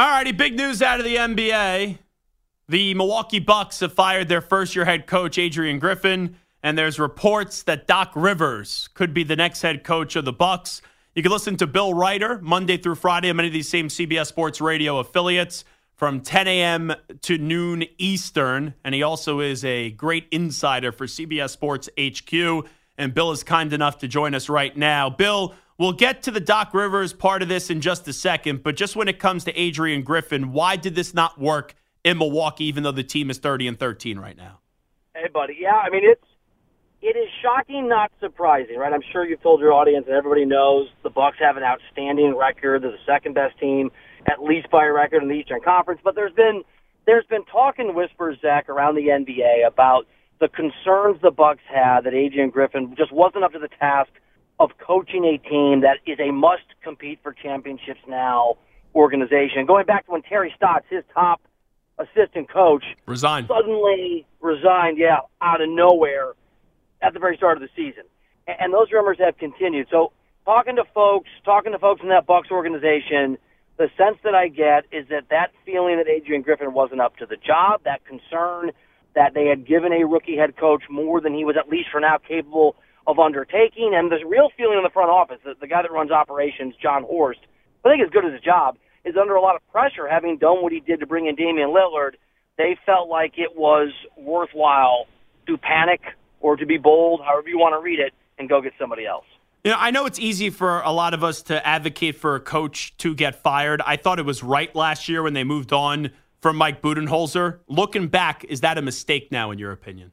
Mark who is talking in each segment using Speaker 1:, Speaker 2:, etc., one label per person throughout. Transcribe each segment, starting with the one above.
Speaker 1: All righty, big news out of the NBA. The Milwaukee Bucks have fired their first year head coach, Adrian Griffin, and there's reports that Doc Rivers could be the next head coach of the Bucks. You can listen to Bill Reiter Monday through Friday on many of these same CBS Sports Radio affiliates from 10 a.m. to noon Eastern. And he also is a great insider for CBS Sports HQ. And Bill is kind enough to join us right now. Bill, we'll get to the Doc Rivers part of this in just a second. But just when it comes to Adrian Griffin, why did this not work in Milwaukee, even though the team is 30 and 13 right now?
Speaker 2: Hey, buddy. Yeah, I mean, it's it is shocking, not surprising, right? I'm sure you've told your audience, and everybody knows the Bucks have an outstanding record. They're the second best team at least by record in the Eastern Conference. But there's been there's been talk and whispers, Zach, around the NBA about the concerns the Bucks had that Adrian Griffin just wasn't up to the task of coaching a team that is a must compete for championships now organization. Going back to when Terry Stotts, his top assistant coach,
Speaker 1: resigned
Speaker 2: suddenly resigned, yeah, out of nowhere at the very start of the season, and those rumors have continued. So talking to folks, talking to folks in that Bucks organization the sense that I get is that that feeling that Adrian Griffin wasn't up to the job, that concern that they had given a rookie head coach more than he was at least for now capable of undertaking, and the real feeling in the front office, the, the guy that runs operations, Jon Horst, I think as good as his job, is under a lot of pressure having done what he did to bring in Damian Lillard. They felt like it was worthwhile to panic or to be bold, however you want to read it, and go get somebody else.
Speaker 1: You know, I know it's easy for a lot of us to advocate for a coach to get fired. I thought it was right last year when they moved on from Mike Budenholzer. Looking back, is that a mistake now, in your opinion?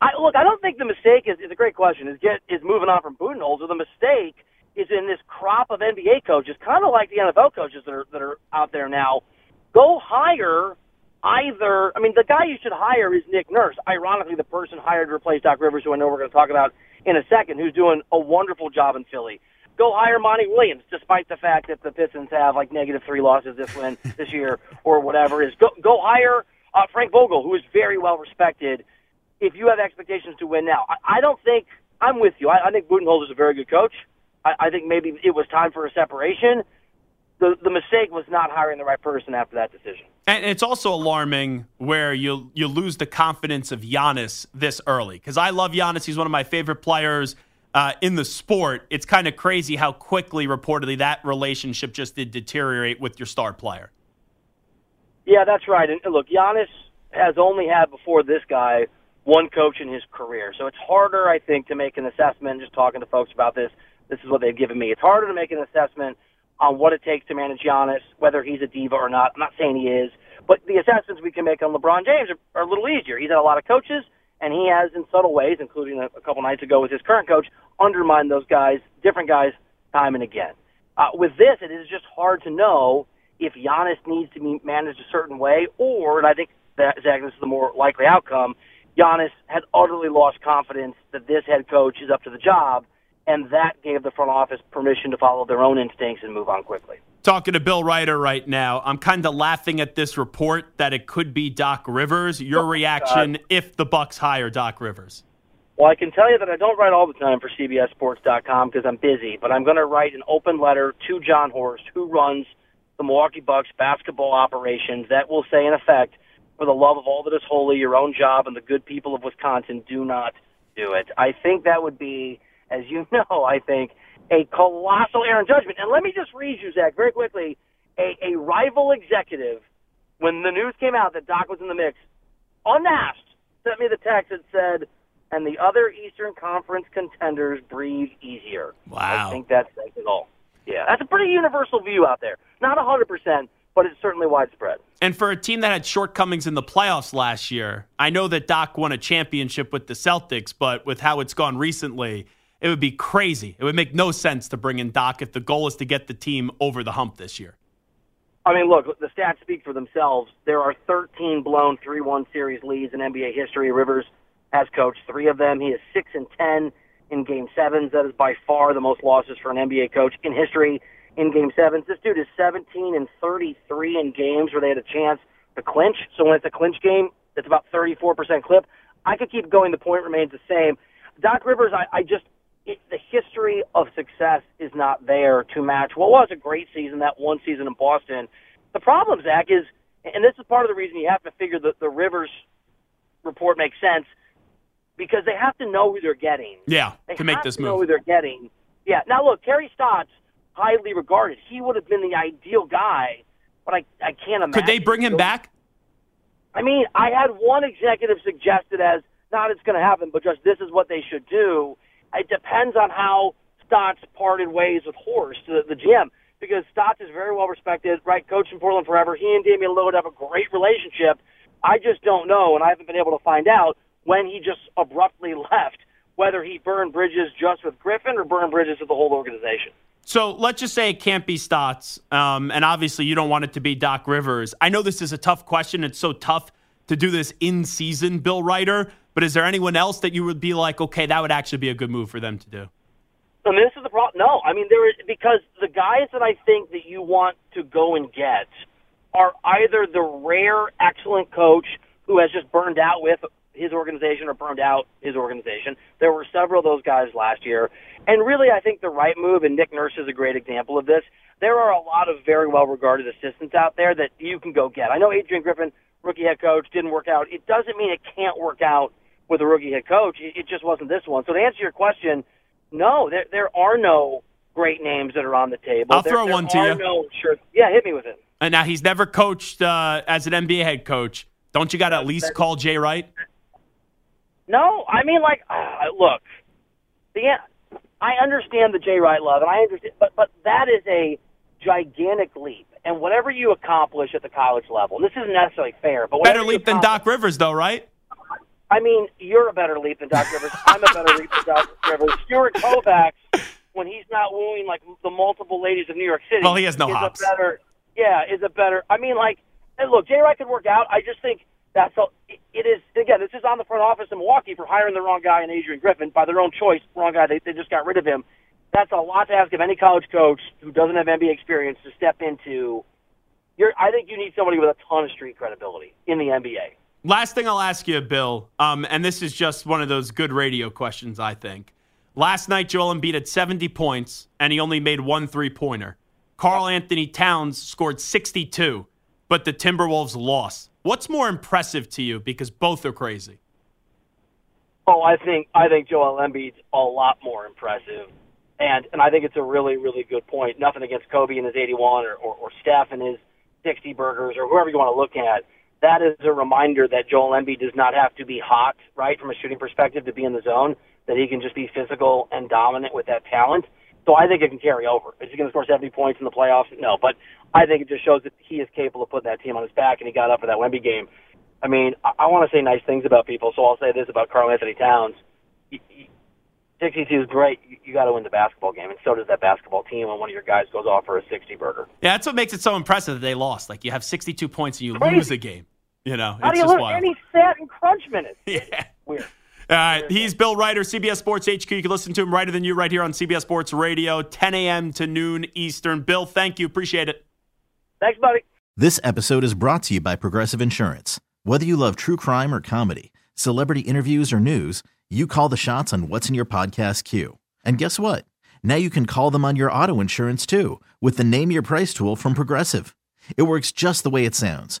Speaker 2: I, look, I don't think the mistake is, is a great question. Is get is moving on from Budenholzer. The mistake is in this crop of NBA coaches, kind of like the NFL coaches that are that are out there now. Go hire either. I mean, the guy you should hire is Nick Nurse. Ironically, the person hired to replace Doc Rivers, who I know we're going to talk about in a second, who's doing a wonderful job in Philly. Go hire Monty Williams, despite the fact that the Pistons have like negative three losses this win this year or whatever is. Go go hire uh, Frank Vogel, who is very well respected. If you have expectations to win now, I, I don't think I'm with you. I, I think Budenholzer is a very good coach. I, I think maybe it was time for a separation the the mistake was not hiring the right person after that decision.
Speaker 1: And it's also alarming where you you lose the confidence of Giannis this early because I love Giannis. He's one of my favorite players uh, in the sport. It's kind of crazy how quickly, reportedly, that relationship just did deteriorate with your star player.
Speaker 2: Yeah, that's right. And look, Giannis has only had before this guy one coach in his career, so it's harder, I think, to make an assessment. Just talking to folks about this, this is what they've given me. It's harder to make an assessment on what it takes to manage Giannis, whether he's a diva or not. I'm not saying he is, but the assessments we can make on LeBron James are, are a little easier. He's had a lot of coaches, and he has, in subtle ways, including a, a couple nights ago with his current coach, undermined those guys, different guys, time and again. Uh, with this, it is just hard to know if Giannis needs to be managed a certain way, or, and I think that Zach, this is the more likely outcome, Giannis has utterly lost confidence that this head coach is up to the job and that gave the front office permission to follow their own instincts and move on quickly.
Speaker 1: Talking to Bill Reiter right now, I'm kind of laughing at this report that it could be Doc Rivers. Your oh, reaction God. if the Bucks hire Doc Rivers?
Speaker 2: Well, I can tell you that I don't write all the time for CBSSports.com because I'm busy, but I'm going to write an open letter to Jon Horst, who runs the Milwaukee Bucks basketball operations, that will say, in effect, for the love of all that is holy, your own job and the good people of Wisconsin, do not do it. I think that would be as you know, I think, a colossal error in judgment. And let me just read you, Zach, very quickly. a, a rival executive, when the news came out that Doc was in the mix, unasked, sent me the text that said, and the other Eastern Conference contenders breathe easier.
Speaker 1: Wow.
Speaker 2: I think that says it all. Yeah, that's a pretty universal view out there. Not 100%, but it's certainly widespread.
Speaker 1: And for a team that had shortcomings in the playoffs last year, I know that Doc won a championship with the Celtics, but with how it's gone recently, it would be crazy. It would make no sense to bring in Doc if the goal is to get the team over the hump this year.
Speaker 2: I mean, look, the stats speak for themselves. There are 13 blown 3-1 series leads in NBA history. Rivers has coached three of them. He is 6 and 10 in game sevens. That is by far the most losses for an NBA coach in history in game sevens. This dude is 17 and 33 in games where they had a chance to clinch. So when it's a clinch game, it's about 34% clip. I could keep going. The point remains the same. Doc Rivers, I, I just, it, the history of success is not there to match what was a great season, that one season in Boston. The problem, Zach, is, and this is part of the reason you have to figure that the Rivers report makes sense, because they have to know who they're getting.
Speaker 1: Yeah,
Speaker 2: They
Speaker 1: to make this
Speaker 2: to know who they're getting. Yeah. Now look, Terry Stotts, highly regarded. He would have been the ideal guy, but I I can't imagine.
Speaker 1: Could they bring him back?
Speaker 2: I mean, I had one executive suggested as not it's going to happen, but just this is what they should do. It depends on how Stotts parted ways with Horst, the, the GM, because Stotts is very well respected, right? Coached in Portland forever. He and Damian Lillard have a great relationship. I just don't know, and I haven't been able to find out when he just abruptly left, whether he burned bridges just with Griffin or burned bridges with the whole organization.
Speaker 1: So let's just say it can't be Stotts, um, and obviously you don't want it to be Doc Rivers. I know this is a tough question. It's so tough to do this in season, Bill Reiter. But is there anyone else that you would be like, okay, that would actually be a good move for them to do?
Speaker 2: And this is the problem. No, I mean there is because the guys that I think that you want to go and get are either the rare excellent coach who has just burned out with his organization or burned out his organization. There were several of those guys last year. And really I think the right move and Nick Nurse is a great example of this. There are a lot of very well regarded assistants out there that you can go get. I know Adrian Griffin, rookie head coach, didn't work out. It doesn't mean it can't work out with a rookie head coach. It, just wasn't this one. So to answer your question, no, there there are no great names that are on the table.
Speaker 1: I'll
Speaker 2: There-
Speaker 1: throw
Speaker 2: there
Speaker 1: one to you.
Speaker 2: No, sure. Yeah, hit me with it.
Speaker 1: And now he's never coached uh, as an NBA head coach. Don't you got to at least call Jay Wright?
Speaker 2: No, I mean like, uh, look, the I understand the Jay Wright love, and I understand, but but that is a gigantic leap. And whatever you accomplish at the college level, and this isn't necessarily fair, but
Speaker 1: Better leap than Doc Rivers, though, right?
Speaker 2: I mean, you're a better leap than Doc Rivers. I'm a better leap than Doc Rivers. Stuart Kovacs, when he's not wooing like the multiple ladies of New York City,
Speaker 1: Well, he has no
Speaker 2: is
Speaker 1: hops.
Speaker 2: A better, yeah, is a better. I mean, like, and look, Jay Wright could work out. I just think that's a, it is again. This is on the front office in Milwaukee for hiring the wrong guy in Adrian Griffin by their own choice. Wrong guy. They they just got rid of him. That's a lot to ask of any college coach who doesn't have NBA experience to step into. You're, I think you need somebody with a ton of street credibility in the NBA.
Speaker 1: Last thing I'll ask you, Bill, um, and this is just one of those good radio questions, I think. Last night, Joel Embiid had 70 points, and he only made one three pointer. Karl-Anthony Towns scored 62, but the Timberwolves lost. What's more impressive to you? Because both are crazy.
Speaker 2: Oh, I think I think Joel Embiid's a lot more impressive, and and I think it's a really really good point. Nothing against Kobe and his 81 or or, or Steph and his 60 burgers or whoever you want to look at. That is a reminder that Joel Embiid does not have to be hot, right, from a shooting perspective to be in the zone. That he can just be physical and dominant with that talent. So I think it can carry over. Is he going to score 70 points in the playoffs? No, but I think it just shows that he is capable of putting that team on his back, and he got up for that Wemby game. I mean, I, I want to say nice things about people, so I'll say this about Karl-Anthony Towns. Y- 62 is great. You, you got to win the basketball game, and so does that basketball team when one of your guys goes off for a 60 burger.
Speaker 1: Yeah, that's what makes it so impressive that they lost. Like you have 62 points and you
Speaker 2: Crazy.
Speaker 1: lose a game. You know,
Speaker 2: How
Speaker 1: it's
Speaker 2: do you
Speaker 1: just
Speaker 2: lose?
Speaker 1: wild.
Speaker 2: And he sat in crunch minutes.
Speaker 1: Yeah.
Speaker 2: Weird.
Speaker 1: All right. He's Bill Reiter, CBS Sports HQ. You can listen to him Righter Than You right here on CBS Sports Radio, 10 a.m. to noon Eastern. Bill, thank you. Appreciate it.
Speaker 2: Thanks, buddy.
Speaker 3: This episode is brought to you by Progressive Insurance. Whether you love true crime or comedy, celebrity interviews or news, you call the shots on what's in your podcast queue. And guess what? Now you can call them on your auto insurance too with the Name Your Price tool from Progressive. It works just the way it sounds.